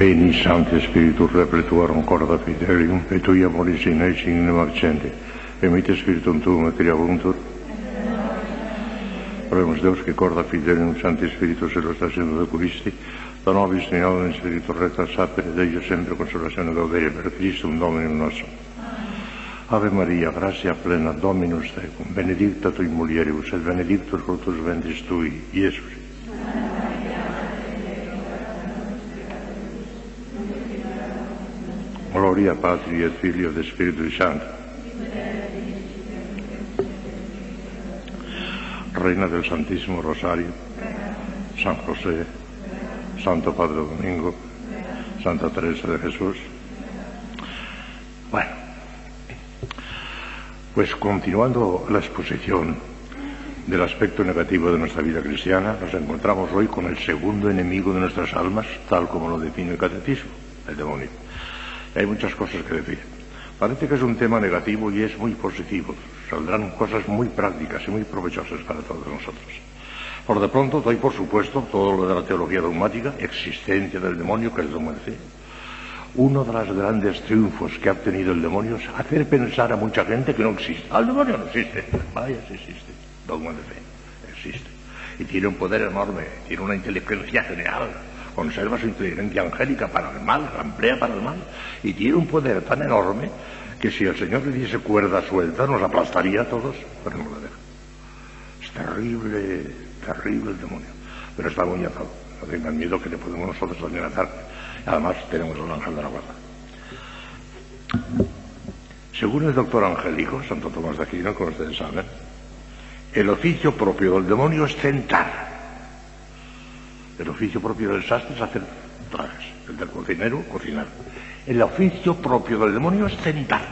Veni Sancte Spiritus repletuarum corda fidelium, et tui amoris in ec in accente, emite Spiritum tuum et creabuntur. Oremus Deus que corda fidelium Sancte Spiritus e lo stazione de Christi, da nobis in in Spiritus recta sapere Deus sempre consolazione gaudere per Christum Dominum nostro. Ave Maria, gratia plena, Dominus tecum, benedicta tui mulieribus, et benedictus fructus ventris tui, Iesus. Gloria Patri et Filio et Spiritus Santo. Reina del Santísimo Rosario, San José, Santo Padre Domingo, Santa Teresa de Jesús. Bueno, pues continuando la exposición del aspecto negativo de nuestra vida cristiana, nos encontramos hoy con el segundo enemigo de nuestras almas, tal como lo define el catecismo, el demonio. Hay muchas cosas que decir. Parece que es un tema negativo y es muy positivo. Saldrán cosas muy prácticas y muy provechosas para todos nosotros. Por de pronto doy por supuesto todo lo de la teología dogmática, existencia del demonio, que es dogma de fe. Uno de los grandes triunfos que ha obtenido el demonio es hacer pensar a mucha gente que no existe. Al demonio no existe. Vaya, sí existe. Dogma de fe. Existe. Y tiene un poder enorme, tiene una inteligencia general, conserva su inteligencia angélica para el mal, la emplea para el mal, y tiene un poder tan enorme que si el Señor le diese cuerda suelta nos aplastaría a todos, pero no la deja. Es terrible, terrible el demonio, pero está muy atado. No tengan miedo que le podemos nosotros también. Además tenemos el ángel de la guarda. Según el doctor Angélico, Santo Tomás de Aquino, como ustedes saben, el oficio propio del demonio es tentar el oficio propio del sastre es hacer trajes, el del cocinero, cocinar. El oficio propio del demonio es tentar.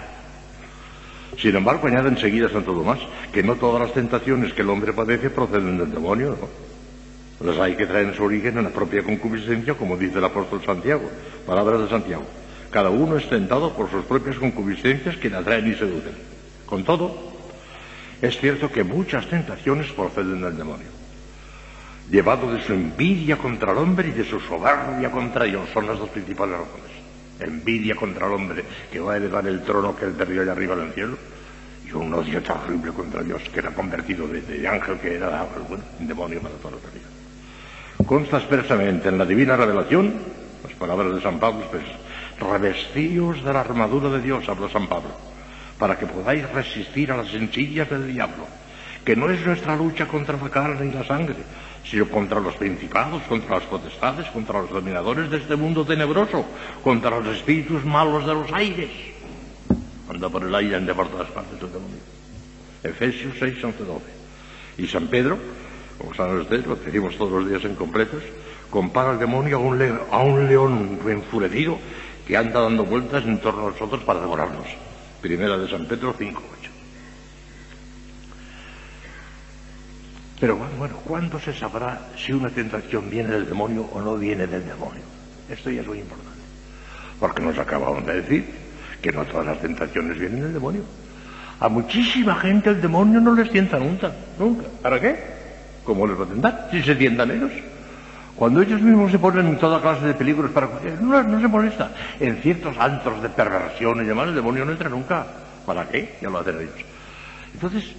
Sin embargo, añade enseguida Santo Tomás que no todas las tentaciones que el hombre padece proceden del demonio, ¿no? Las hay que traen su origen en la propia concupiscencia, como dice el apóstol Santiago, palabras de Santiago. Cada uno es tentado por sus propias concupiscencias que le atraen y seducen. Con todo, es cierto que muchas tentaciones proceden del demonio llevado de su envidia contra el hombre y de su soberbia contra Dios. Son las dos principales razones. Envidia contra el hombre que va a heredar el trono que él perdió allá arriba en el cielo y un odio terrible contra Dios que era convertido de, ángel que era bueno, un demonio para toda la vida. Consta expresamente en la divina revelación, las palabras de San Pablo, pues, revestíos de la armadura de Dios, habló San Pablo, para que podáis resistir a las sencillas del diablo, que no es nuestra lucha contra la carne y la sangre, sino contra los principados, contra las potestades, contra los dominadores de este mundo tenebroso, contra los espíritus malos de los aires. Anda por el aire, anda por todas partes del demonio. Efesios 6, 11, 12. Y San Pedro, como saben ustedes, lo decimos todos los días en completos, compara al demonio a un, león, a un león enfurecido que anda dando vueltas en torno a nosotros para devorarnos. Primera de San Pedro 5, 8. Pero bueno, ¿cuándo se sabrá si una tentación viene del demonio o no viene del demonio? Esto ya es muy importante. Porque nos acabamos de decir que no todas las tentaciones vienen del demonio. A muchísima gente el demonio no les tienta nunca, nunca. ¿Para qué? ¿Cómo les va a tentar? Si se tientan ellos. Cuando ellos mismos se ponen en toda clase de peligros para... No, no se molesta. En ciertos antros de perversión y demás, el demonio no entra nunca. ¿Para qué? Ya lo hacen ellos. Entonces,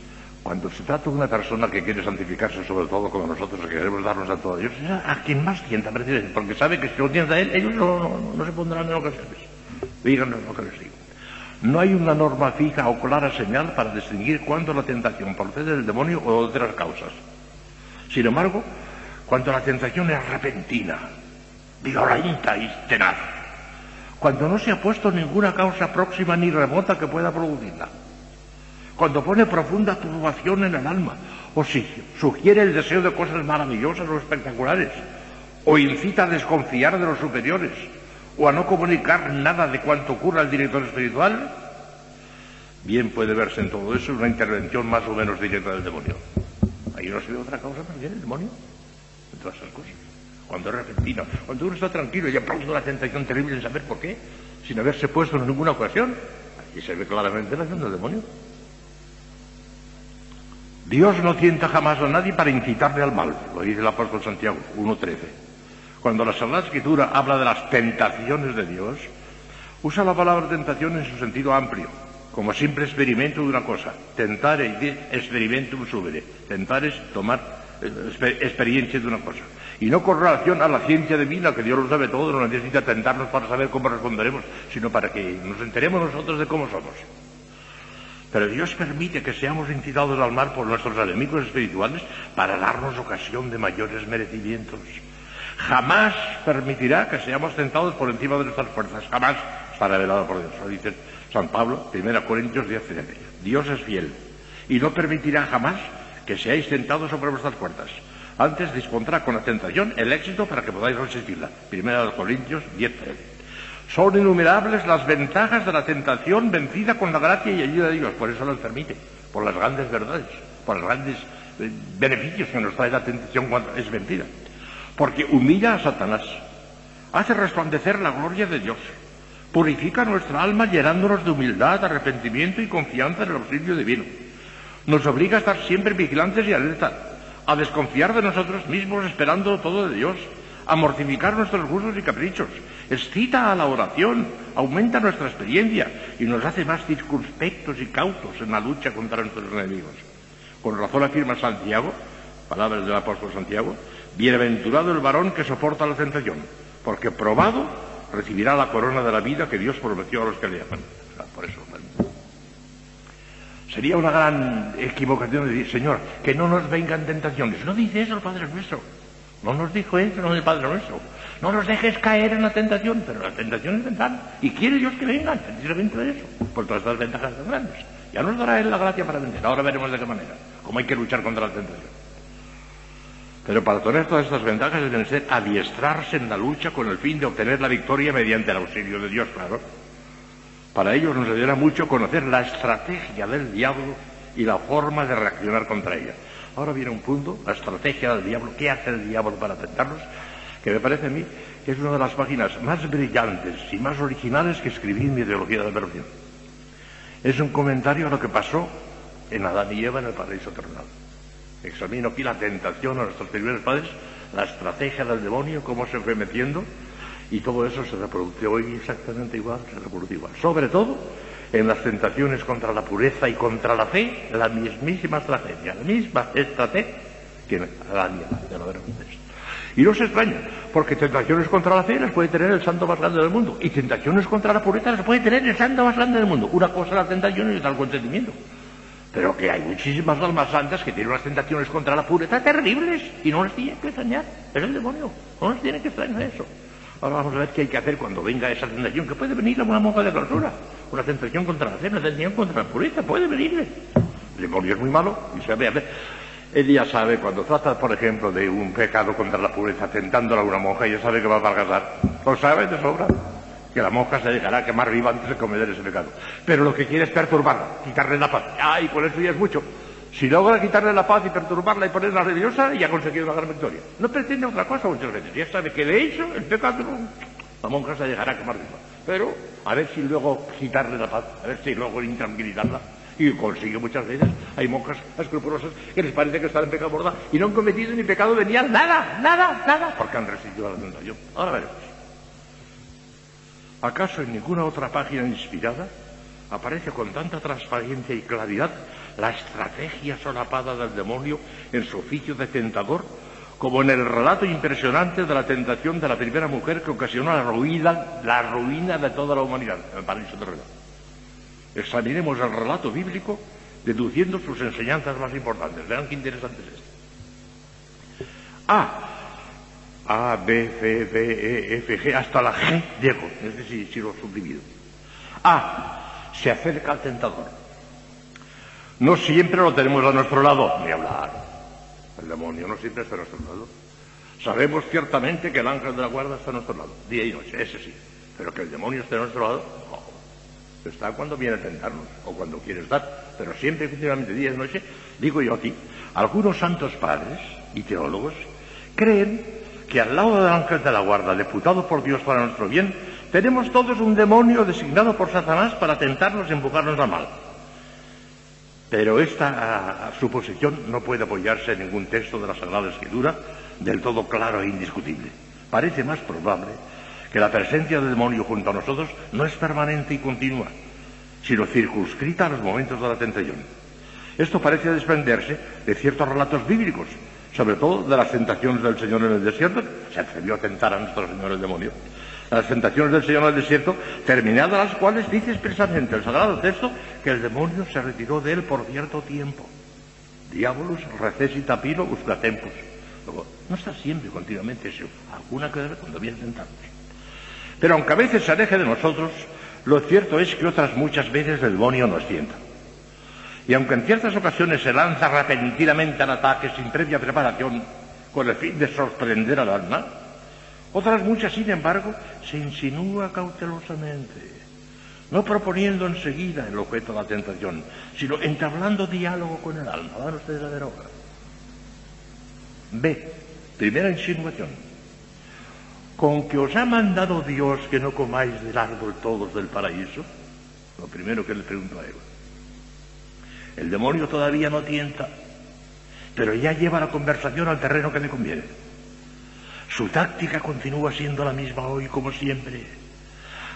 cuando se trata de una persona que quiere santificarse, sobre todo como nosotros que queremos darnos a todos ellos, a quien más tienta, porque sabe que si lo tienta él, ellos no, se pondrán en ocasiones. Díganos lo que les digo. No hay una norma fija o clara señal para distinguir cuándo la tentación procede del demonio o de otras causas. Sin embargo, cuando la tentación es repentina, violenta y tenaz, cuando no se ha puesto ninguna causa próxima ni remota que pueda producirla, cuando pone profunda turbación en el alma, o si sugiere el deseo de cosas maravillosas o espectaculares, o incita a desconfiar de los superiores, o a no comunicar nada de cuanto ocurra al director espiritual, bien puede verse en todo eso una intervención más o menos directa del demonio. Ahí no se ve otra causa bien el demonio, en todas esas cosas. Cuando es repentino, cuando uno está tranquilo y pronto una tentación terrible en saber por qué, sin haberse puesto en ninguna ocasión, ahí se ve claramente la acción del demonio. Dios no tienta jamás a nadie para incitarle al mal, lo dice el apóstol Santiago 1.13. cuando la Sagrada Escritura habla de las tentaciones de Dios, usa la palabra tentación en su sentido amplio, como simple experimento de una cosa. Tentar experimentum subere. Tentar es tomar eh, experiencia de una cosa. Y no con relación a la ciencia divina, que Dios lo sabe todo, no necesita tentarnos para saber cómo responderemos, sino para que nos enteremos nosotros de cómo somos. Pero Dios permite que seamos incitados al mar por nuestros enemigos espirituales para darnos ocasión de mayores merecimientos. Jamás permitirá que seamos tentados por encima de nuestras fuerzas. Jamás está revelado por Dios. Lo dice San Pablo, 1 Corintios 10, Dios es fiel y no permitirá jamás que seáis tentados sobre vuestras fuerzas. Antes dispondrá con la tentación el éxito para que podáis resistirla. 1 Corintios 10, Son innumerables las ventajas de la tentación vencida con la gracia y ayuda de Dios. Por eso las permite, por las grandes verdades, por los grandes eh, beneficios que nos trae la tentación cuando es vencida porque humilla a Satanás, hace resplandecer la gloria de Dios, purifica nuestra alma llenándonos de humildad, arrepentimiento y confianza en el auxilio divino. Nos obliga a estar siempre vigilantes y alerta, a desconfiar de nosotros mismos esperando todo de Dios, a nuestros gustos y caprichos, excita a la oración, aumenta nuestra experiencia y nos hace más circunspectos y cautos en la lucha contra nuestros enemigos. Con razón afirma Santiago, palabras del apóstol Santiago, Bienaventurado el varón que soporta la tentación, porque probado recibirá la corona de la vida que Dios prometió a los que le aman. Por eso. Sería una gran equivocación decir, Señor, que no nos vengan tentaciones. No dice eso el Padre nuestro. No nos dijo eso no el Padre nuestro. No nos dejes caer en la tentación, pero la tentación es ventana. Y quiere Dios que vengan, precisamente de eso, por todas estas ventajas tan grandes. Ya nos dará Él la gracia para vencer. Ahora veremos de qué manera, cómo hay que luchar contra la tentación. Pero para tener todas estas ventajas es necesario adiestrarse en la lucha con el fin de obtener la victoria mediante el auxilio de Dios, claro. Para ello nos ayudará mucho conocer la estrategia del diablo y la forma de reaccionar contra ella. Ahora viene un punto, la estrategia del diablo, qué hace el diablo para atentarnos, que me parece a mí que es una de las páginas más brillantes y más originales que escribí en mi ideología de la perversión. Es un comentario a lo que pasó en Adán y Eva en el paraíso terrenal. Examino aquí la tentación a nuestros primeros padres, la estrategia del demonio, cómo se fue metiendo, y todo eso se reproduce hoy exactamente igual, se reproduce igual. Sobre todo en las tentaciones contra la pureza y contra la fe, la mismísima estrategia, la misma estrategia que la ya lo veremos. Y no se extraña, porque tentaciones contra la fe las puede tener el santo más grande del mundo, y tentaciones contra la pureza las puede tener el santo más grande del mundo. Una cosa es la tentación y otra el consentimiento. Pero que hay muchísimas almas santas que tienen unas tentaciones contra la pureza terribles y no les tiene que extrañar. Es el demonio. No les tiene que extrañar eso. Ahora vamos a ver qué hay que hacer cuando venga esa tentación, que puede venir a una monja de clausura. Una tentación contra la fe, una tentación contra la pureza, puede venirle. El demonio es muy malo y sabe a ver. Él ya sabe, cuando trata, por ejemplo, de un pecado contra la pureza, tentándola a una monja, ya sabe que va a fracasar. Lo sabe de sobra que la monja se dejará quemar viva antes de cometer ese pecado. Pero lo que quiere es perturbarla, quitarle la paz. ¡Ay, por eso ya es mucho! Si logra quitarle la paz y perturbarla y ponerla religiosa, ya ha conseguido una gran victoria. No pretende otra cosa muchas veces. Ya sabe que de hecho el pecado la monja se dejará quemar viva. Pero a ver si luego quitarle la paz, a ver si luego intranquilizarla. Y consigue muchas veces. Hay monjas escrupulosas que les parece que están en pecado mortal y no han cometido ni pecado venial, nada, nada, nada, porque han resistido a la tentación. Ahora veremos. ¿Acaso en ninguna otra página inspirada aparece con tanta transparencia y claridad la estrategia solapada del demonio en su oficio de tentador, como en el relato impresionante de la tentación de la primera mujer que ocasionó la ruina, la ruina de toda la humanidad en el paraíso terrenal? Examinemos el relato bíblico deduciendo sus enseñanzas más importantes. Vean qué interesante es esto. Ah, a, B, C, D, E, F, G, hasta la G, Diego, es decir, si lo suprimido. A, se acerca al tentador. No siempre lo tenemos a nuestro lado, ni hablar. El demonio no siempre está a nuestro lado. Sabemos ciertamente que el ángel de la guarda está a nuestro lado, día y noche, ese sí. Pero que el demonio esté a nuestro lado, no. Está cuando viene a tentarnos o cuando quiere estar. Pero siempre, efectivamente, día y noche, digo yo aquí, algunos santos padres y teólogos creen que al lado del ángel de la guarda, deputado por Dios para nuestro bien, tenemos todos un demonio designado por Satanás para tentarnos y empujarnos al mal. Pero esta suposición no puede apoyarse en ningún texto de la Sagrada Escritura del todo claro e indiscutible. parece más probable que la presencia del demonio junto a nosotros no es permanente y continua, sino circunscrita a los momentos de la tentación. Esto parece desprenderse de ciertos relatos bíblicos, sobre todo de las tentaciones del Señor en el desierto, se atrevió a tentar a nuestro Señor el demonio. Las tentaciones del Señor en el desierto, terminadas las cuales dice expresamente el Sagrado Texto que el demonio se retiró de él por cierto tiempo. Diabolus recesita pilo buscatempus. Luego, no está siempre continuamente eso, alguna que cuando viene tentarnos. Pero aunque a veces se aleje de nosotros, lo cierto es que otras muchas veces el demonio nos sienta. Y aunque en ciertas ocasiones se lanza repentinamente al ataque sin previa preparación, con el fin de sorprender al alma, otras muchas, sin embargo, se insinúa cautelosamente, no proponiendo enseguida el objeto de la tentación, sino entablando diálogo con el alma. Van ustedes a ver ahora. B. Primera insinuación. Con que os ha mandado Dios que no comáis del árbol todos del paraíso, lo primero que le pregunto a Eva. El demonio todavía no tienta, pero ya lleva la conversación al terreno que le conviene. Su táctica continúa siendo la misma hoy como siempre.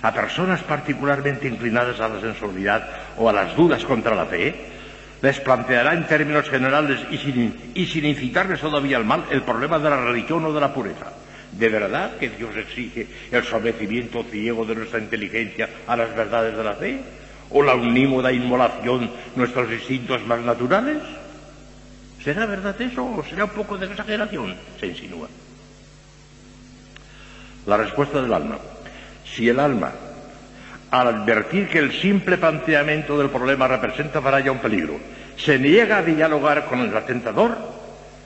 A personas particularmente inclinadas a la sensualidad o a las dudas contra la fe, les planteará en términos generales y sin, incitarles todavía al mal el problema de la religión o de la pureza. ¿De verdad que Dios exige el sometimiento ciego de nuestra inteligencia a las verdades de la fe? ¿O la unímoda inmolación nuestros instintos más naturales? ¿Será verdad eso o será un poco de exageración? Se insinúa. La respuesta del alma. Si el alma, al advertir que el simple planteamiento del problema representa para ella un peligro, se niega a dialogar con el atentador,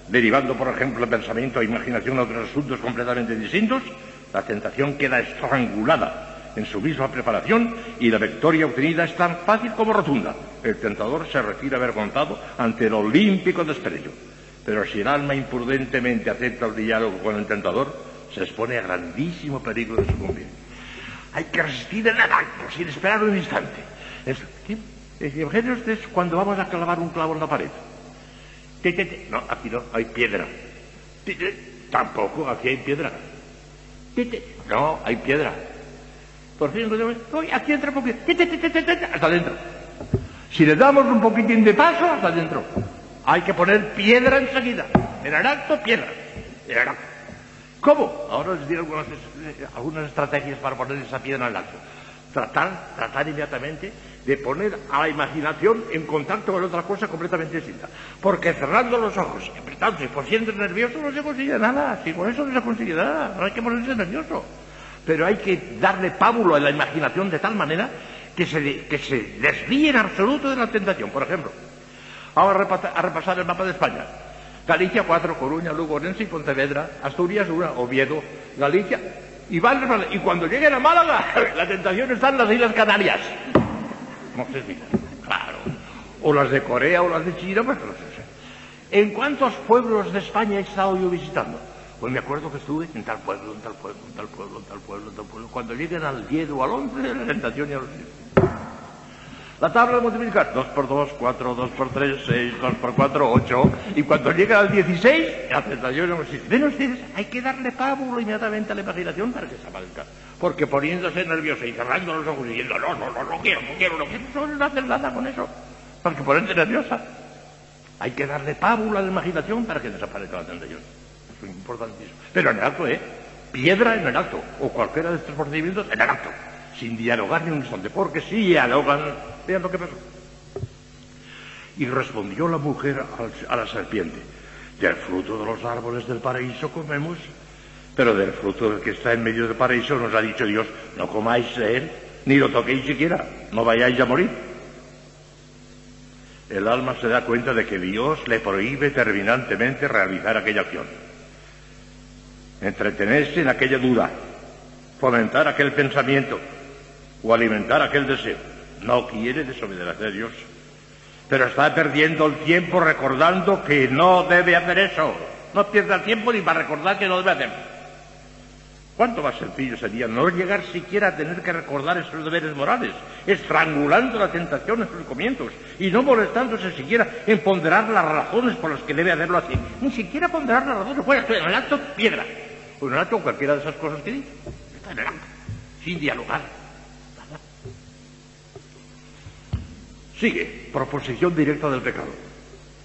derivando, por ejemplo, el pensamiento e imaginación a otros asuntos completamente distintos, la tentación queda estrangulada en su misma preparación y la victoria obtenida es tan fácil como rotunda. El tentador se retira avergonzado ante el olímpico desprecio. Pero si el alma imprudentemente acepta el diálogo con el tentador, se expone a grandísimo peligro de sucumbir. Hay que resistir el acto, sin esperar un instante. Es, Imaginen ustedes cuando vamos a clavar un clavo en la pared. No, aquí no, hay piedra. Tampoco, aquí hay piedra. No, hay piedra. Por fin, aquí entra un poquito. Hasta adentro. Si le damos un poquitín de paso, hasta adentro. Hay que poner piedra enseguida. En el acto, piedra. En el acto. ¿Cómo? Ahora les diré algunas, algunas estrategias para poner esa piedra en el acto. Tratar, tratar inmediatamente de poner a la imaginación en contacto con otra cosa completamente distinta. Porque cerrando los ojos, apretándose, por siendo nervioso, no se consigue nada. Si con eso no se consigue nada, no hay que ponerse nervioso pero hay que darle pábulo a la imaginación de tal manera que se, que se desvíe en absoluto de la tentación. Por ejemplo, vamos a repasar, el mapa de España. Galicia 4, Coruña, Lugo, Orense y Pontevedra, Asturias 1, Oviedo, Galicia, y, van, y cuando lleguen a Málaga, la tentación está en las Islas Canarias. No sé si, claro. O las de Corea o las de China, pues no sé. ¿En cuántos pueblos de España he estado yo visitando? Pues me acuerdo que estuve en tal pueblo, en tal pueblo, en tal pueblo, en tal pueblo, en tal pueblo. Cuando lleguen al 10 o al 11, la tentación ya lo sé. La tabla de multiplicar, 2 por 2, 4, 2 por 3, 6, 2 por 4, 8. Y cuando llega al 16, la tentación no existe. Ven ustedes, hay que darle pábulo inmediatamente a la imaginación para que se aparezca. Porque poniéndose nervioso y cerrando los ojos y diciendo, no, no, no, no quiero, no quiero, no quiero, no hacer nada con eso. Porque ponerte nerviosa. Hay que darle pábulo a la imaginación para que desaparezca la tentación importantísimo. Pero en el acto, ¿eh? Piedra en el acto, o cualquiera de estos procedimientos en el acto, sin dialogar ni un instante, porque si dialogan, vean lo que pasó. Y respondió la mujer a la serpiente, del fruto de los árboles del paraíso comemos, pero del fruto del que está en medio del paraíso nos ha dicho Dios, no comáis de él, ni lo toquéis siquiera, no vayáis a morir. El alma se da cuenta de que Dios le prohíbe terminantemente realizar aquella acción entretenerse en aquella duda, fomentar aquel pensamiento o alimentar aquel deseo. No quiere desobedecer a Dios, pero está perdiendo el tiempo recordando que no debe hacer eso. No pierda el tiempo ni para recordar que no debe hacerlo. ¿Cuánto más sencillo sería no llegar siquiera a tener que recordar esos deberes morales, estrangulando la tentación en sus comienzos y no molestándose siquiera en ponderar las razones por las que debe hacerlo así? Ni siquiera ponderar las razones. Bueno, en el acto, piedra. o en el acto, cualquiera de esas cosas que dice. Está en el acto, sin dialogar. Sigue, proposición directa del pecado.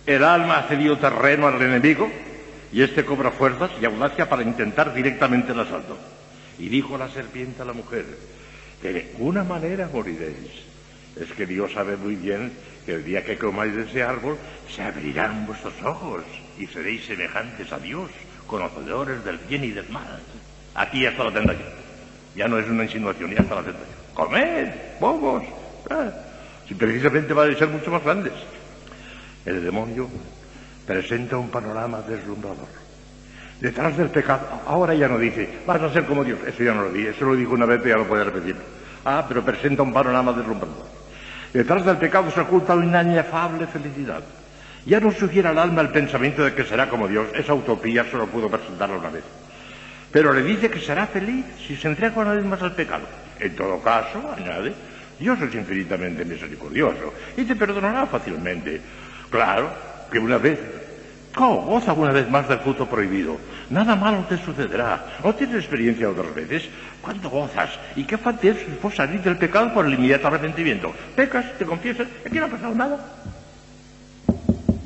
El alma ha cedido terreno al enemigo y éste cobra fuerzas y audacia para intentar directamente el asalto. Y dijo la serpiente a la mujer, de una manera moriréis. Es que Dios sabe muy bien que el día que comáis de ese árbol se abrirán vuestros ojos y seréis semejantes a Dios, conocedores del bien y del mal. Aquí ya está la tentación. Ya no es una insinuación, ya está la tentación. Comed, bobos. Ah, si precisamente van a ser mucho más grandes. El demonio presenta un panorama deslumbrador. Detrás del pecado, ahora ya no dice, vas a ser como Dios. Eso ya no lo dije, eso lo dijo una vez, ya lo puede repetir. Ah, pero presenta un panorama deslumbrador. Detrás del pecado se oculta una inefable felicidad. Ya no sugiere al alma el pensamiento de que será como Dios. Esa utopía solo pudo presentarla una vez. Pero le dice que será feliz si se entrega una vez más al pecado. En todo caso, añade, Dios es infinitamente misericordioso y te perdonará fácilmente. Claro que una vez Oh, goza una vez más del fruto prohibido. Nada malo te sucederá. ¿No tienes experiencia otras veces? ¿Cuándo gozas? ¿Y qué falta es por salir del pecado por el inmediato arrepentimiento? Pecas, te confiesas, aquí no ha pasado nada.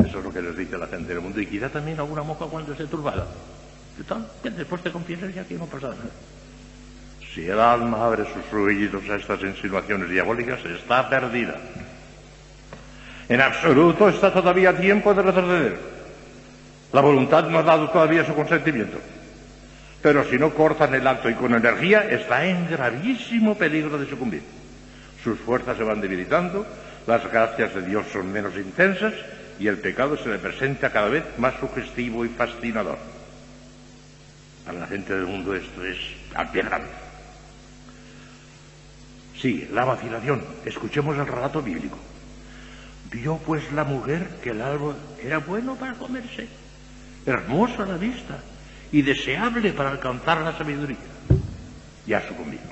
Eso es lo que les dice la gente del mundo y quizá también alguna moja cuando esté turbada. Después te confiesas y aquí no pasa nada. Si el alma abre sus oídos a estas insinuaciones diabólicas, está perdida. En absoluto está todavía tiempo de retroceder. La voluntad no ha dado todavía su consentimiento. Pero si no cortan el acto y con energía, está en gravísimo peligro de sucumbir. Sus fuerzas se van debilitando, las gracias de Dios son menos intensas y el pecado se le presenta cada vez más sugestivo y fascinador. Para la gente del mundo esto es grande. Sigue, la vacilación. Escuchemos el relato bíblico. Vio pues la mujer que el árbol era bueno para comerse hermoso a la vista y deseable para alcanzar la sabiduría. Ya sucumbido.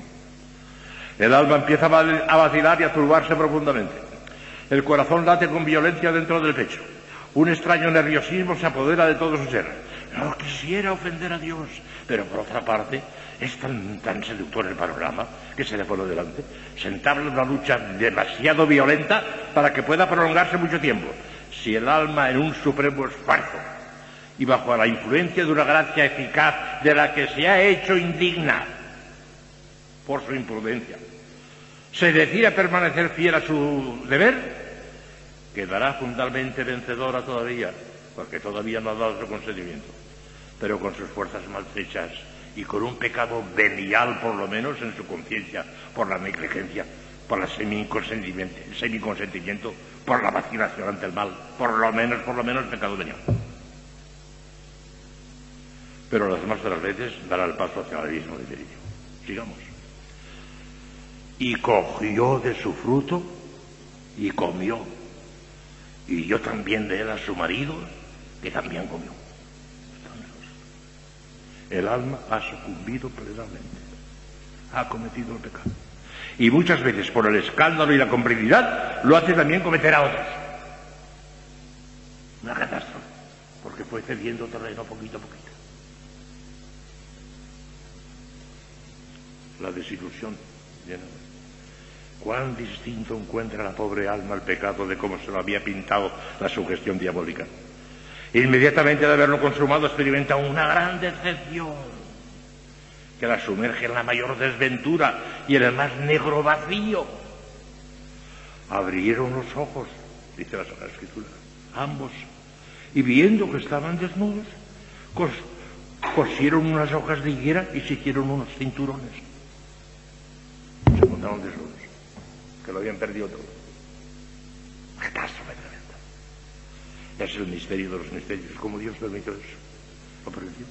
El alma empieza a vacilar y a turbarse profundamente. El corazón late con violencia dentro del pecho. Un extraño nerviosismo se apodera de todo su ser. No quisiera ofender a Dios, pero por otra parte es tan, seductor el panorama que se le pone delante. Se entabla una lucha demasiado violenta para que pueda prolongarse mucho tiempo. Si el alma en un supremo esfuerzo y bajo la influencia de una gracia eficaz de la que se ha hecho indigna por su imprudencia, se decide permanecer fiel a su deber, quedará fundamentalmente vencedora todavía, porque todavía no ha dado su consentimiento, pero con sus fuerzas maltrechas y con un pecado venial por lo menos en su conciencia, por la negligencia, por el semiconsentimiento, por la vacilación ante el mal, por lo menos, por lo menos pecado venial pero las demás de las veces dará el paso hacia el abismo definitivo. Sigamos. Y cogió de su fruto y comió. Y yo también de él a su marido, que también comió. El alma ha sucumbido plenamente. Ha cometido el pecado. Y muchas veces por el escándalo y la complicidad lo hace también cometer a otros. Una catástrofe. Porque fue cediendo terreno poquito a poquito. la desilusión. Cuán distinto encuentra la pobre alma el pecado de cómo se lo había pintado la sugestión diabólica. Inmediatamente de haberlo consumado experimenta una gran decepción que la sumerge en la mayor desventura y en el más negro vacío. Abrieron los ojos, dice la Sagrada Escritura, ambos, y viendo que estaban desnudos, cosieron unas hojas de higuera y se hicieron unos cinturones se encontraron desnudos, que lo habían perdido todo. Catástrofe. Es el misterio de los misterios, como Dios permitió eso. Lo permitió.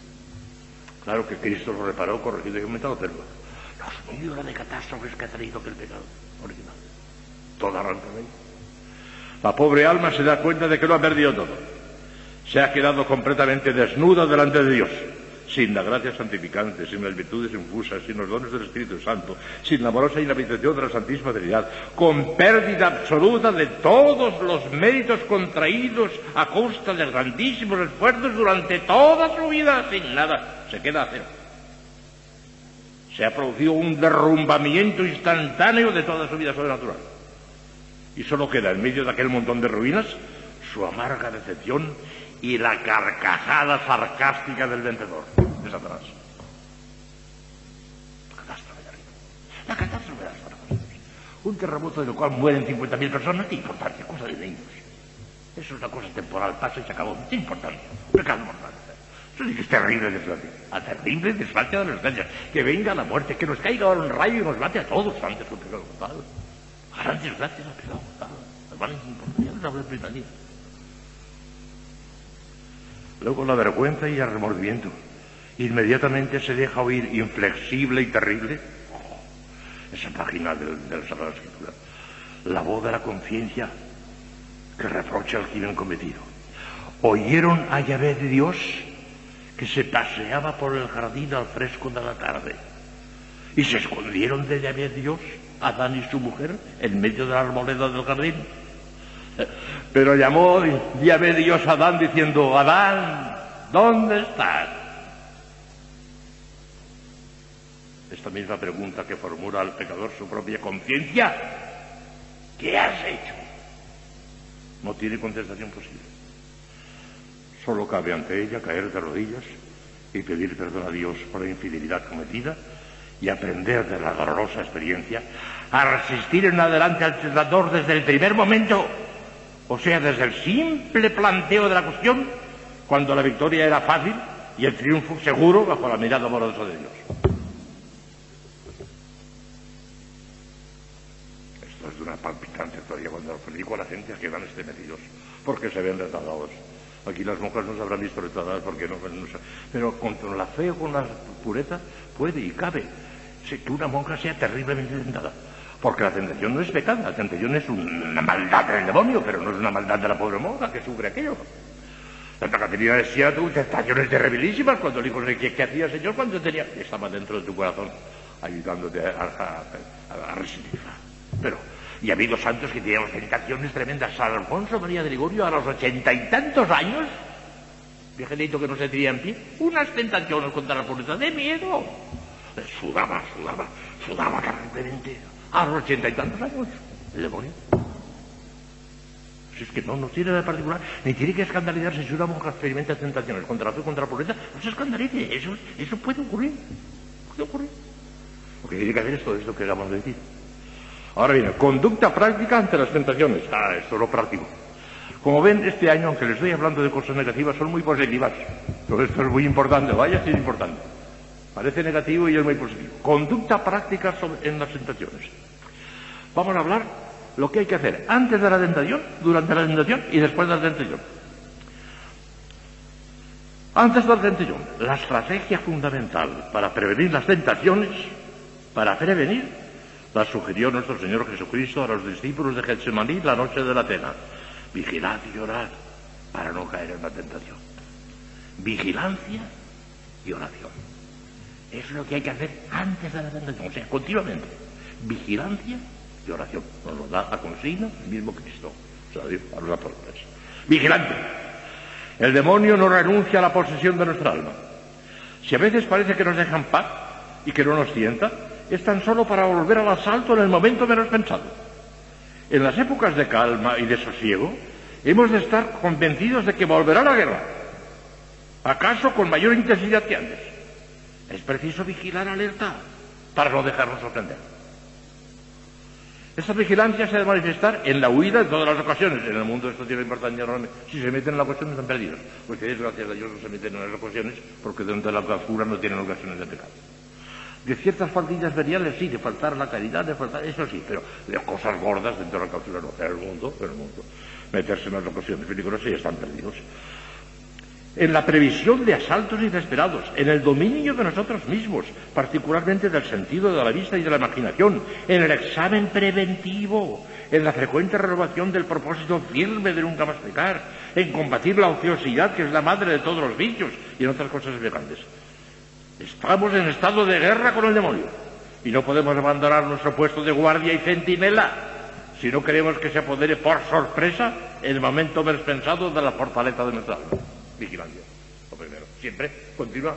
Claro que Cristo lo reparó, corregido y aumentado, pero los millones de catástrofes que ha traído aquel pecado original. Toda arranca La pobre alma se da cuenta de que lo ha perdido todo. Se ha quedado completamente desnuda delante de Dios sin la gracia santificante, sin las virtudes infusas, sin los dones del Espíritu Santo, sin la amorosa inhabitación de la Santísima Trinidad, con pérdida absoluta de todos los méritos contraídos a costa de grandísimos esfuerzos durante toda su vida, sin nada, se queda a cero. Se ha producido un derrumbamiento instantáneo de toda su vida sobrenatural. Y solo queda en medio de aquel montón de ruinas su amarga decepción y la carcajada sarcástica del vencedor, de Satanás. La catástrofe de La catástrofe de las Un terremoto de lo cual mueren 50.000 personas, qué importancia, cosa de niños. Eso es una cosa temporal, pasa y se acabó. ¿Qué importancia? Pecado mortal. Eso es terrible desgracia. A terrible desgracia de los grandes. Que venga la muerte, que nos caiga un rayo y nos mate a todos antes un pecado mortal. Grandes gracias al pecado mortal. Hermanos, importancia, no Luego la vergüenza y el remordimiento. Inmediatamente se deja oír inflexible y terrible esa página de, de la Sagrada Escritura. La voz de la conciencia que reprocha al crimen cometido. Oyeron a Yahvé de Dios que se paseaba por el jardín al fresco de la tarde. Y se escondieron de Yahvé de Dios, Adán y su mujer, en medio de la arboleda del jardín. Pero llamó Yahvé de Dios a Adán diciendo, Adán, ¿dónde estás? Esta misma pregunta que formula al pecador su propia conciencia, ¿qué has hecho? No tiene contestación posible. Solo cabe ante ella caer de rodillas y pedir perdón a Dios por la infidelidad cometida y aprender de la dolorosa experiencia a resistir en adelante al tentador desde el primer momento, o sea, desde el simple planteo de la cuestión, cuando la victoria era fácil y el triunfo seguro bajo la mirada amorosa de Dios. una palpitante todavía cuando los predico a la gente a que van estremecidos, porque se ven retardados. Aquí las monjas no se habrán visto retardadas porque no, pero con la fe o con la pureza puede y cabe que una monja sea terriblemente tentada. Porque la tentación no es pecado, la tentación es una maldad del demonio, pero no es una maldad de la pobre monja que sufre aquello. Santa Caterina decía tuvo tentaciones terribilísimas cuando el hijo ¿qué, ¿qué hacía el Señor cuando tenía? Estaba dentro de tu corazón ayudándote a, a, resistirla. Pero y habido santos que tenían tentaciones tremendas. San Alfonso María de Ligorio, a los ochenta y tantos años, viejito que no se tenía en pie, unas tentaciones contra la pobreza de miedo. Sudaba, sudaba, sudaba terriblemente. A los ochenta y tantos años, el demonio. Si es que no, no tiene de particular, ni tiene que escandalizarse si una mujer experimenta tentaciones contra la fe, contra la pobreza, no se escandalice, eso, eso puede ocurrir, puede ocurrir. Lo que tiene que hacer es todo esto que acabamos de decir. Ahora bien, conducta práctica ante las tentaciones. Ah, esto es lo práctico. Como ven, este año, aunque les estoy hablando de cosas negativas, son muy positivas. Todo esto es muy importante, vaya si es importante. Parece negativo y es muy positivo. Conducta práctica en las tentaciones. Vamos a hablar lo que hay que hacer antes de la tentación, durante la tentación y después de la tentación. Antes de la tentación, la estrategia fundamental para prevenir las tentaciones, para prevenir la sugirió nuestro Señor Jesucristo a los discípulos de Getsemaní la noche de la cena. Vigilad y orad para no caer en la tentación. Vigilancia y oración. Es lo que hay que hacer antes de la tentación, o sea, continuamente. Vigilancia y oración. Nos lo da a consigna el mismo Cristo. O sea, a los apóstoles. Vigilante. El demonio no renuncia a la posesión de nuestra alma. Si a veces parece que nos dejan paz y que no nos sienta, es tan solo para volver al asalto en el momento menos pensado. En las épocas de calma y de sosiego, hemos de estar convencidos de que volverá la guerra, acaso con mayor intensidad que antes. Es preciso vigilar alerta para no dejarnos sorprender. Esa vigilancia se ha de manifestar en la huida en todas las ocasiones. En el mundo esto tiene importancia enorme. Si se meten en la cuestión están perdidos. Porque gracias a Dios no se meten en las ocasiones porque dentro de la clausura no tienen ocasiones de pecado. De ciertas faldillas veniales sí, de faltar la caridad, de faltar, eso sí, pero de cosas gordas dentro de la clausura no, en el mundo, en el mundo. Meterse en las ocasiones peligrosas y están perdidos. En la previsión de asaltos inesperados, en el dominio de nosotros mismos, particularmente del sentido de la vista y de la imaginación, en el examen preventivo, en la frecuente renovación del propósito firme de nunca más pecar, en combatir la ociosidad que es la madre de todos los vicios y en otras cosas semejantes. Estamos en estado de guerra con el demonio y no podemos abandonar nuestro puesto de guardia y centinela si no queremos que se apodere por sorpresa el momento menos pensado de la fortaleza de nuestra alma. Vigilancia, lo primero. Siempre continúa.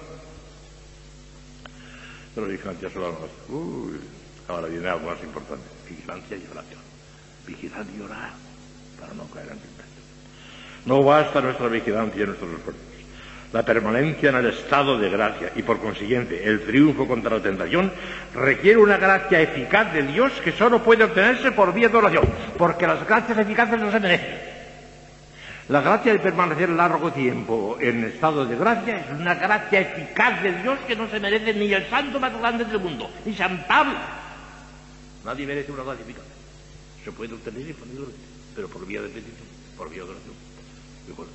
Pero vigilancia solo no. Uy, ahora viene algo más importante. Vigilancia y oración. Vigilar y orar para no caer en tentación. No basta nuestra vigilancia y nuestros esfuerzos. La permanencia en el estado de gracia y por consiguiente el triunfo contra la tentación requiere una gracia eficaz de Dios que solo puede obtenerse por vía de oración, porque las gracias eficaces no se merecen. La gracia de permanecer largo tiempo en estado de gracia es una gracia eficaz de Dios que no se merece ni el santo más grande del mundo, ni San Pablo. Nadie merece una gracia eficaz. Se puede obtener infaliblemente, pero por vía de petición, por vía de oración.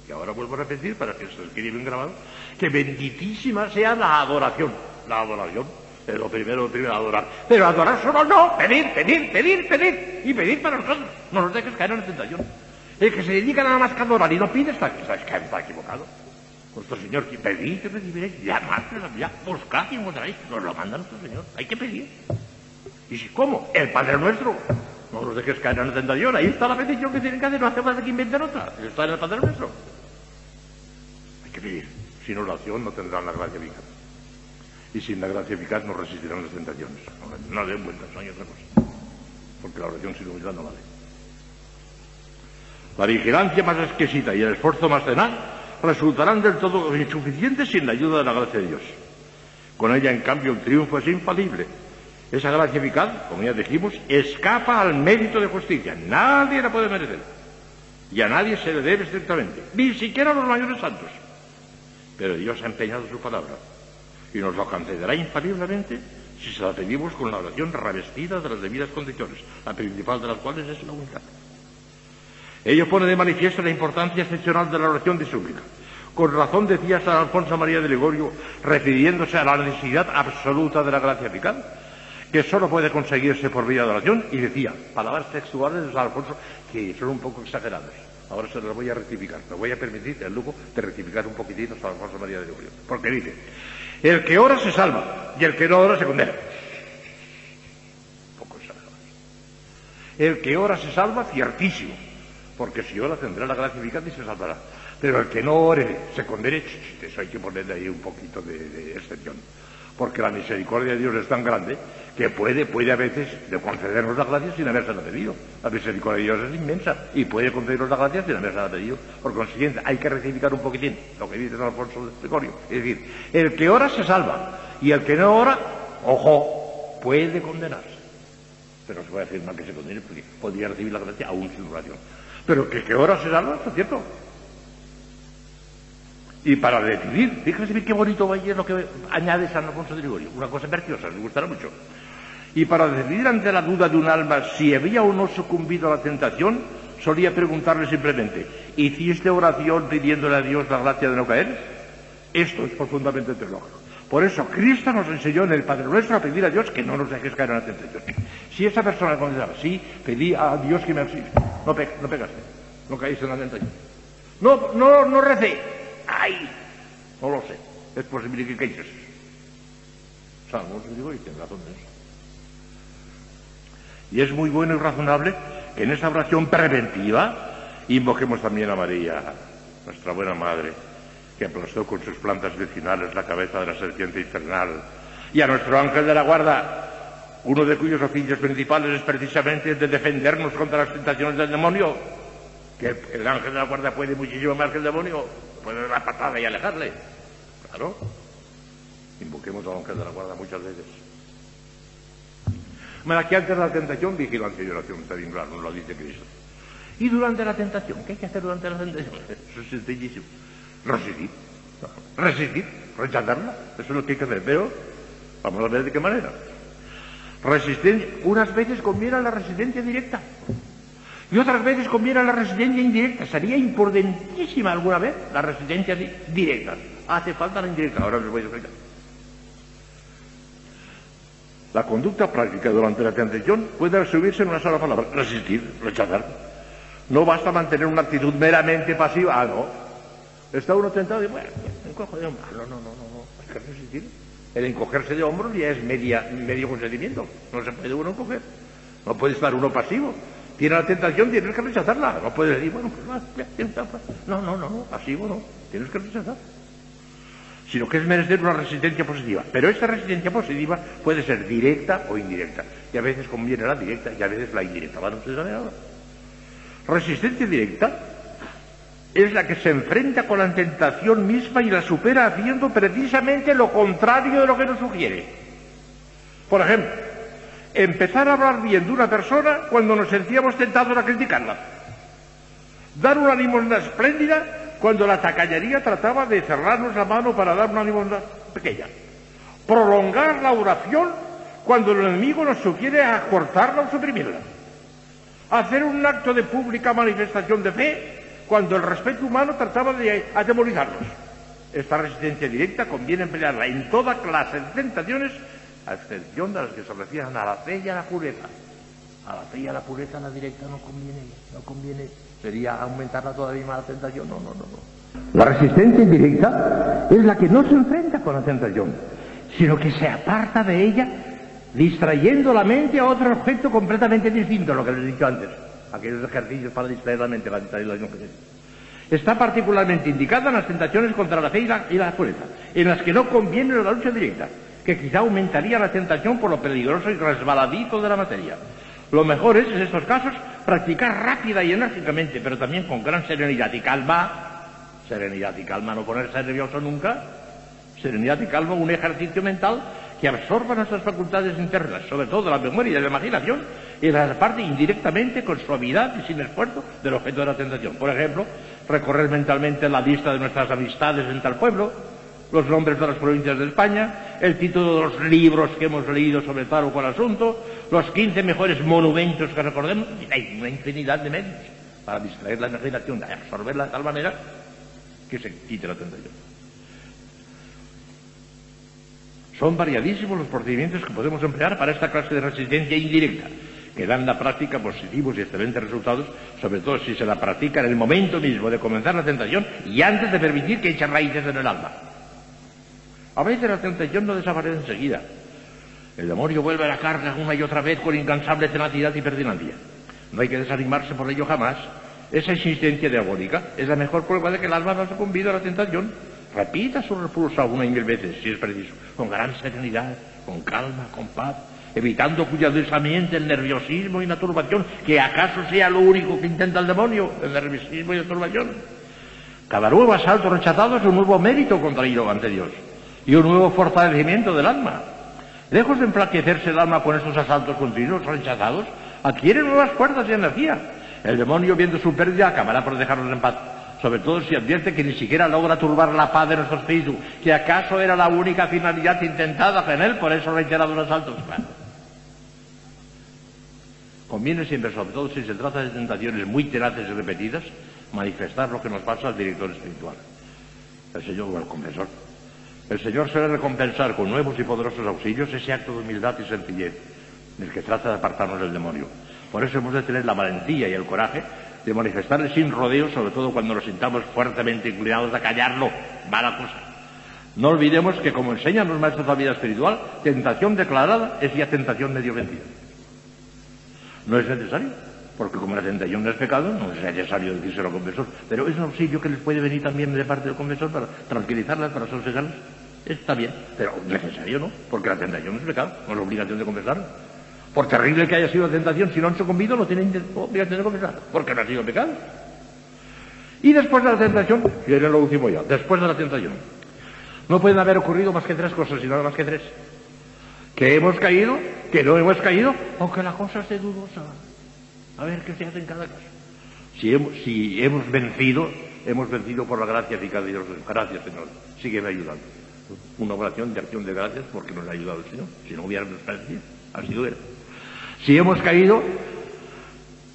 Y ahora vuelvo a repetir para que se quede bien grabado, que benditísima sea la adoración. La adoración es lo primero, lo primero, adorar. Pero adorar solo no, pedir, pedir, pedir, pedir. Y pedir para nosotros. No nos dejes caer en la tentación. El que se dedica que a adorar y no pide está, está, está equivocado. Nuestro Señor, pedid y recibiréis, llamad, ya, buscad y encontraréis. Nos lo manda nuestro Señor. Hay que pedir. ¿Y si cómo? El Padre Nuestro. No los dejes caer en la tentación. Ahí está la petición que tienen que hacer. No hace falta que inventen otra. Está en el Padre Nuestro. Hay que pedir. Sin oración no tendrán la gracia eficaz. Y sin la gracia eficaz no resistirán las tentaciones. No, den vueltas, no hay otra cosa. Porque la oración sin humildad no vale. La vigilancia más exquisita y el esfuerzo más tenaz resultarán del todo insuficientes sin la ayuda de la gracia de Dios. Con ella, en cambio, el triunfo es infalible. Esa gracia eficaz, como ya dijimos, escapa al mérito de justicia. Nadie la puede merecer. Y a nadie se le debe estrictamente, ni siquiera a los mayores santos. Pero Dios ha empeñado su palabra y nos lo concederá infaliblemente si se la pedimos con la oración revestida de las debidas condiciones, la principal de las cuales es la humildad. Ello pone de manifiesto la importancia excepcional de la oración de súplica. Con razón decía San Alfonso María de Ligorio, refiriéndose a la necesidad absoluta de la gracia eficaz, que solo puede conseguirse por vía de oración, y decía, palabras textuales de San Alfonso que son un poco exageradas. Ahora se las voy a rectificar. Me voy a permitir el lujo de rectificar un poquitito a San Alfonso María de Ligorio. Porque dice, el que ora se salva y el que no ora se condena. Un poco exagerado. El que ora se salva, ciertísimo porque si ora tendrá la gracia eficaz y se salvará. Pero el que no ore se condene, eso hay que ponerle ahí un poquito de, excepción. Porque la misericordia de Dios es tan grande que puede, puede a veces concedernos la gracia sin haberse pedido. La misericordia de Dios es inmensa y puede concedernos la gracia sin haberse pedido. Por consiguiente, hay que rectificar un poquitín lo que dice San Alfonso de Gregorio. Es decir, el que ora se salva y el que no ora, ojo, puede condenarse. Pero se puede decir mal que se condene porque podría recibir la gracia aún sin oración. Pero que, qué hora se salva, es cierto. Y para decidir, fíjense bien qué bonito vaya lo que añade San Alfonso de Ligorio, una cosa preciosa, me gustará mucho. Y para decidir ante la duda de un alma si había o no sucumbido a la tentación, solía preguntarle simplemente, ¿hiciste oración pidiéndole a Dios la gracia de no caer? Esto es profundamente teológico. Por eso Cristo nos enseñó en el Padre Nuestro a pedir a Dios que no nos dejes caer en la tentación. Si esa persona contestaba, sí, pedí a Dios que me auxilie, no, no pegaste, no caíste en la tentación. No, no, no recé. ¡Ay! No lo sé. Es posible que caigas. Salmos, digo, y tiene razón de eso. Y es muy bueno y razonable que en esa oración preventiva invoquemos también a María, nuestra buena madre, que aplastó con sus plantas vecinales la cabeza de la serpiente infernal, y a nuestro ángel de la guarda, uno de cuyos oficios principales es precisamente el de defendernos contra las tentaciones del demonio, que el ángel de la guarda puede muchísimo más que el demonio, puede dar la patada y alejarle. Claro. Invoquemos al ángel de la guarda muchas veces. Bueno, aquí antes de la tentación, vigilancia y oración, está bien claro, nos lo dice Cristo. Y durante la tentación, ¿qué hay que hacer durante la tentación? Eso es sencillísimo resistir. Resistir, rechazarla. Eso es lo que hay que hacer. Pero vamos a ver de qué manera. Resistencia. Unas veces conviene la resistencia directa. Y otras veces conviene la resistencia indirecta. Sería importantísima alguna vez la resistencia directa. Hace falta la indirecta. Ahora os voy a explicar. La conducta práctica durante la tentación puede resumirse en una sola palabra. Resistir, rechazar. No basta mantener una actitud meramente pasiva. Ah, no. Está uno tentado y bueno, encojo de hombros. No, no, no, no, hay que resistir. El encogerse de hombros ya es media, medio consentimiento. No se puede uno encoger. No puede estar uno pasivo. Tiene la tentación, tienes que rechazarla. No puedes decir, bueno, pues no, no, no, no, pasivo no. Tienes que rechazar. sino que es merecer una resistencia positiva. Pero esta resistencia positiva puede ser directa o indirecta. Y a veces conviene la directa y a veces la indirecta. ¿Van ustedes a ver ahora? Resistencia directa es la que se enfrenta con la tentación misma y la supera haciendo precisamente lo contrario de lo que nos sugiere. Por ejemplo, empezar a hablar bien de una persona cuando nos sentíamos tentados a criticarla. Dar una limosna espléndida cuando la tacañería trataba de cerrarnos la mano para dar una limosna pequeña. Prolongar la oración cuando el enemigo nos sugiere acortarla o suprimirla. Hacer un acto de pública manifestación de fe cuando el respeto humano trataba de atemorizarnos. Esta resistencia directa conviene emplearla en toda clase de tentaciones, a excepción de las que se refieren a la fe y a la pureza. A la fe y a la pureza la directa no conviene, no conviene sería aumentarla todavía más la tentación. No, no, no, no. La resistencia indirecta es la que no se enfrenta con la tentación, sino que se aparta de ella, distrayendo la mente a otro objeto completamente distinto a lo que les he dicho antes. Aquellos ejercicios para distraer la mente, para distraer la mente. Está particularmente indicada en las tentaciones contra la fe y la, y la pureza, en las que no conviene la lucha directa, que quizá aumentaría la tentación por lo peligroso y resbaladizo de la materia. Lo mejor es, en estos casos, practicar rápida y enérgicamente, pero también con gran serenidad y calma. Serenidad y calma, no ponerse nervioso nunca. Serenidad y calma, un ejercicio mental que absorba nuestras facultades internas, sobre todo la memoria y la imaginación, y las parte indirectamente con suavidad y sin esfuerzo del objeto de la tentación. Por ejemplo, recorrer mentalmente la lista de nuestras amistades en tal pueblo, los nombres de las provincias de España, el título de los libros que hemos leído sobre tal o cual asunto, los 15 mejores monumentos que recordemos, y hay una infinidad de medios para distraer la imaginación, absorberla de tal manera que se quite la tentación. Son variadísimos los procedimientos que podemos emplear para esta clase de resistencia indirecta, que dan la práctica positivos y excelentes resultados, sobre todo si se la practica en el momento mismo de comenzar la tentación y antes de permitir que eche raíces en el alma. A veces la tentación no desaparece enseguida. El demonio vuelve a la carga una y otra vez con incansable tenacidad y pertinacia. No hay que desanimarse por ello jamás. Esa insistencia diabólica es la mejor prueba de que el alma no se convida a la tentación. Repita su repulsa una y mil veces, si es preciso, con gran serenidad, con calma, con paz, evitando cuidadosamente el nerviosismo y la turbación, que acaso sea lo único que intenta el demonio, el nerviosismo y la turbación. Cada nuevo asalto rechazado es un nuevo mérito contraído ante Dios y un nuevo fortalecimiento del alma. Lejos de enflaquecerse el alma con estos asaltos continuos rechazados, adquiere nuevas fuerzas y energía. El demonio, viendo su pérdida, acabará por dejarnos en paz. Sobre todo si advierte que ni siquiera logra turbar la paz de nuestro espíritu, que acaso era la única finalidad intentada en él, por eso reiterados los asaltos. Conviene siempre, sobre todo si se trata de tentaciones muy tenaces y repetidas, manifestar lo que nos pasa al director espiritual, el Señor o el confesor. El Señor suele recompensar con nuevos y poderosos auxilios ese acto de humildad y sencillez del que trata de apartarnos del demonio. Por eso hemos de tener la valentía y el coraje de manifestarle sin rodeos, sobre todo cuando nos sintamos fuertemente inclinados a callarlo. Mala cosa. No olvidemos que, como enseñan los maestros de la vida espiritual, tentación declarada es ya tentación medio vencida. No es necesario, porque como la tentación no es pecado, no es necesario decírselo al confesor, pero es un auxilio que les puede venir también de parte del confesor para tranquilizarlas, para sosegarlas. Está bien, pero necesario no, porque la tentación es pecado, no es obligación de confesarlo. Por terrible que haya sido la tentación, si no han sucumbido, no tienen de confesar, porque no ha sido pecado. Y después de la tentación, viene lo último ya, después de la tentación. No pueden haber ocurrido más que tres cosas, y nada más que tres. Que hemos caído, que no hemos caído, o que la cosa esté dudosa. A ver qué se hace en cada caso. Si hemos, si hemos vencido, hemos vencido por la gracia eficaz de Dios. Gracias, Señor. Sígueme ayudando una oración de acción de gracias porque nos ha ayudado el Señor. Si no hubiéramos perdido, así lo era. Si hemos caído,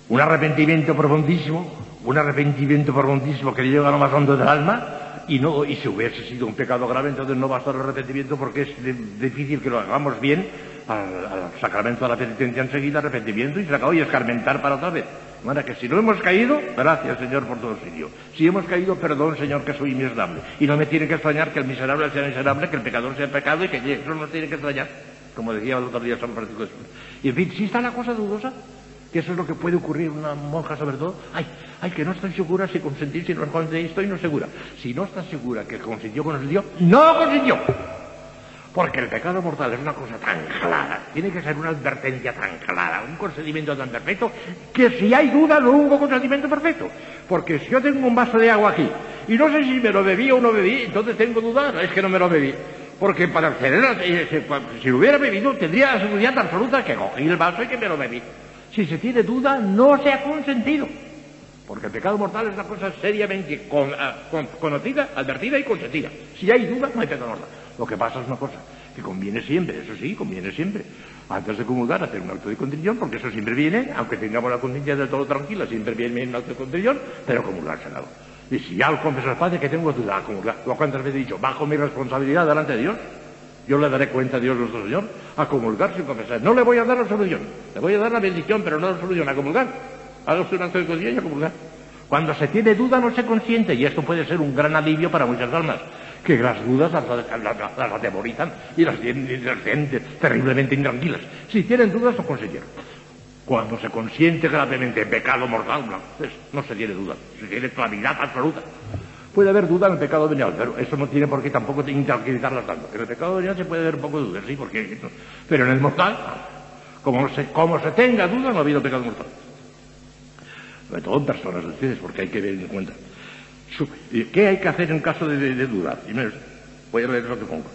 un arrepentimiento profundísimo, un arrepentimiento profundísimo que llega a lo más hondo del alma, y no, y si hubiese sido un pecado grave, entonces no basta el arrepentimiento porque es difícil que lo hagamos bien al, sacramento de la penitencia enseguida, arrepentimiento y se acabó y escarmentar para otra vez. Bueno, que si no hemos caído, gracias Señor por todo sitio. Si hemos caído, perdón Señor que soy miserable. Y no me tiene que extrañar que el miserable sea miserable, que el pecador sea pecado y que eso no tiene que extrañar. Como decía el otro día San Francisco de Y en fin, si está la cosa dudosa, que eso es lo que puede ocurrir una monja sobre todo. Ay, ay, que no estoy segura si consentir, si no consentir, estoy no segura. Si no está segura que consentió, consentió, no consentió. Porque el pecado mortal es una cosa tan clara, tiene que ser una advertencia tan clara, un consentimiento tan perfecto, que si hay duda no hubo consentimiento perfecto. Porque si yo tengo un vaso de agua aquí y no sé si me lo bebí o no bebí, entonces tengo duda, es que no me lo bebí. Porque para acceder, eh, si lo hubiera bebido, tendría la seguridad absoluta que cogí el vaso y que me lo bebí. Si se tiene duda, no se ha consentido. Porque el pecado mortal es una cosa seriamente ah, conocida, advertida y consentida. Si hay duda, no hay pecado mortal. Lo que pasa es una cosa, que conviene siempre, eso sí, conviene siempre, antes de comulgar, hacer un acto de contrición, porque eso siempre viene, aunque tengamos la conciencia del todo tranquila, siempre viene un acto de contrición, pero comulgarse lado. Y si ya al confesar padre que tengo duda, lo cuántas veces he dicho, bajo mi responsabilidad delante de Dios, yo le daré cuenta a Dios nuestro Señor a comulgar sin confesar. No le voy a dar la solución, le voy a dar la bendición, pero no la solución, a comulgar. Haga usted un de conciencia y a comulgar. Cuando se tiene duda no se consiente y esto puede ser un gran alivio para muchas almas que las dudas las, atemorizan y las tienen, terriblemente intranquilas. Si tienen dudas, no consiguieron. Cuando se consiente gravemente pecado mortal, no, se tiene duda, se tiene claridad absoluta. Puede haber duda en el pecado venial, pero eso no tiene por qué tampoco intranquilizarlas tanto. En el pecado venial se puede haber un poco de duda, sí, porque... Pero en el mortal, como se, como se tenga duda, no ha habido pecado mortal. Sobre todo en personas ustedes, porque hay que ver en cuenta. ¿Qué hay que hacer en caso de, dudar? voy a leer lo que pongo.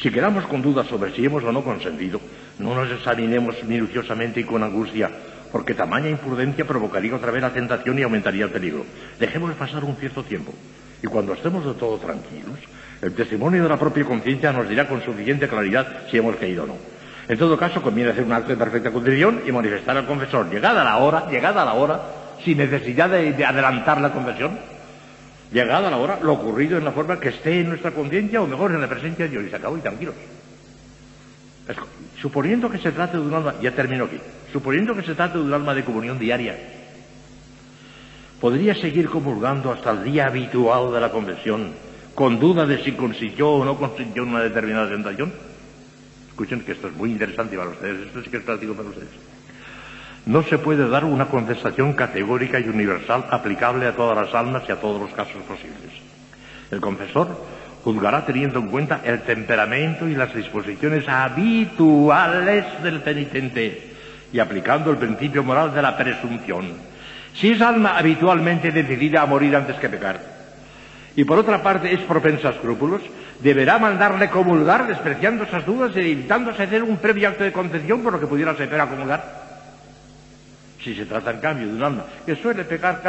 Si quedamos con dudas sobre si hemos o no consentido, no nos examinemos minuciosamente y con angustia, porque tamaña imprudencia provocaría otra vez la tentación y aumentaría el peligro. Dejemos pasar un cierto tiempo, y cuando estemos de todo tranquilos, el testimonio de la propia conciencia nos dirá con suficiente claridad si hemos caído o no. En todo caso, conviene hacer un acto de perfecta contrición y manifestar al confesor, llegada la hora, llegada la hora, sin necesidad de, adelantar la confesión, llegada la hora, lo ocurrido en la forma que esté en nuestra conciencia o mejor en la presencia de Dios y se acabó y tranquilos. Suponiendo que se trate de un alma, ya termino aquí, suponiendo que se trate de un alma de comunión diaria, ¿podría seguir comulgando hasta el día habitual de la confesión con duda de si consintió o no consintió una determinada tentación? Escuchen que esto es muy interesante para ustedes, esto sí que es práctico para ustedes. No se puede dar una contestación categórica y universal aplicable a todas las almas y a todos los casos posibles. El confesor juzgará teniendo en cuenta el temperamento y las disposiciones habituales del penitente y aplicando el principio moral de la presunción. Si es alma habitualmente decidida a morir antes que pecar, y por otra parte es propensa a escrúpulos, deberá mandarle comulgar despreciando esas dudas y evitándose hacer un previo acto de concepción por lo que pudiera ser a comulgar. Si se trata, en cambio, de un alma que suele pecar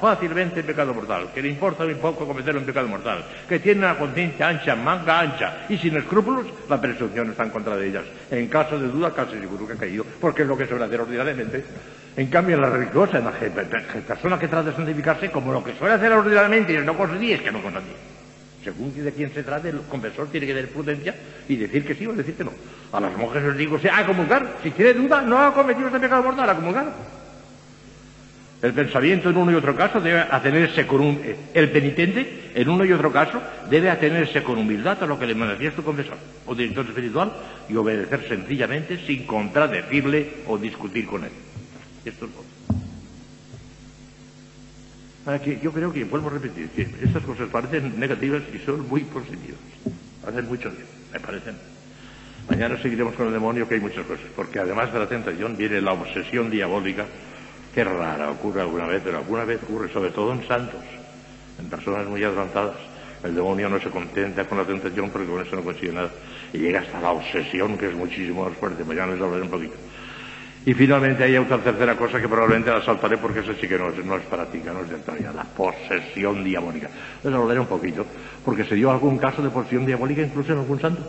fácilmente el pecado mortal, que le importa muy poco cometer un pecado mortal, que tiene una conciencia ancha, manga ancha y sin escrúpulos, la presunción está en contra de ellas. En caso de duda, casi seguro que ha caído, porque es lo que suele hacer ordinariamente. En cambio, en la religiosa, la persona que trata de santificarse, como lo que suele hacer ordinariamente y no conseguir, es que no conseguir según de quién se trate, el confesor tiene que tener prudencia y decir que sí o decir que no. A las monjas les digo, a comulgar. Si tiene duda, no ha cometido este pecado mortal, a comulgar. El pensamiento en uno y otro caso debe atenerse con un... El penitente, en uno y otro caso, debe atenerse con humildad a lo que le manifiesta su confesor o director espiritual y obedecer sencillamente sin contradecirle o discutir con él. Esto es que yo creo que, vuelvo a repetir, que estas cosas parecen negativas y son muy positivas. Hacen mucho bien, me parecen. Mañana seguiremos con el demonio, que hay muchas cosas, porque además de la tentación viene la obsesión diabólica, que rara, ocurre alguna vez, pero alguna vez ocurre, sobre todo en santos, en personas muy adelantadas. El demonio no se contenta con la tentación porque con eso no consigue nada. Y llega hasta la obsesión, que es muchísimo más fuerte. Mañana les hablaré un poquito. Y finalmente hay otra tercera cosa que probablemente la saltaré porque eso sí que no es, no es práctica, no es de actualidad, la posesión diabólica. Les hablaré un poquito, porque se dio algún caso de posesión diabólica incluso en algún santo.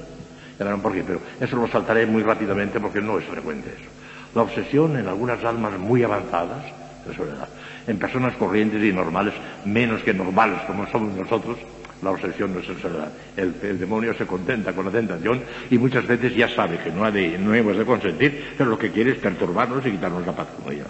Ya verán por qué, pero eso lo saltaré muy rápidamente porque no es frecuente eso. La obsesión en algunas almas muy avanzadas, eso verdad, en personas corrientes y normales, menos que normales como somos nosotros, la obsesión no es soledad. El, el, demonio se contenta con la tentación y muchas veces ya sabe que no, hemos de consentir, pero lo que quiere es perturbarnos y quitarnos la paz, como ella.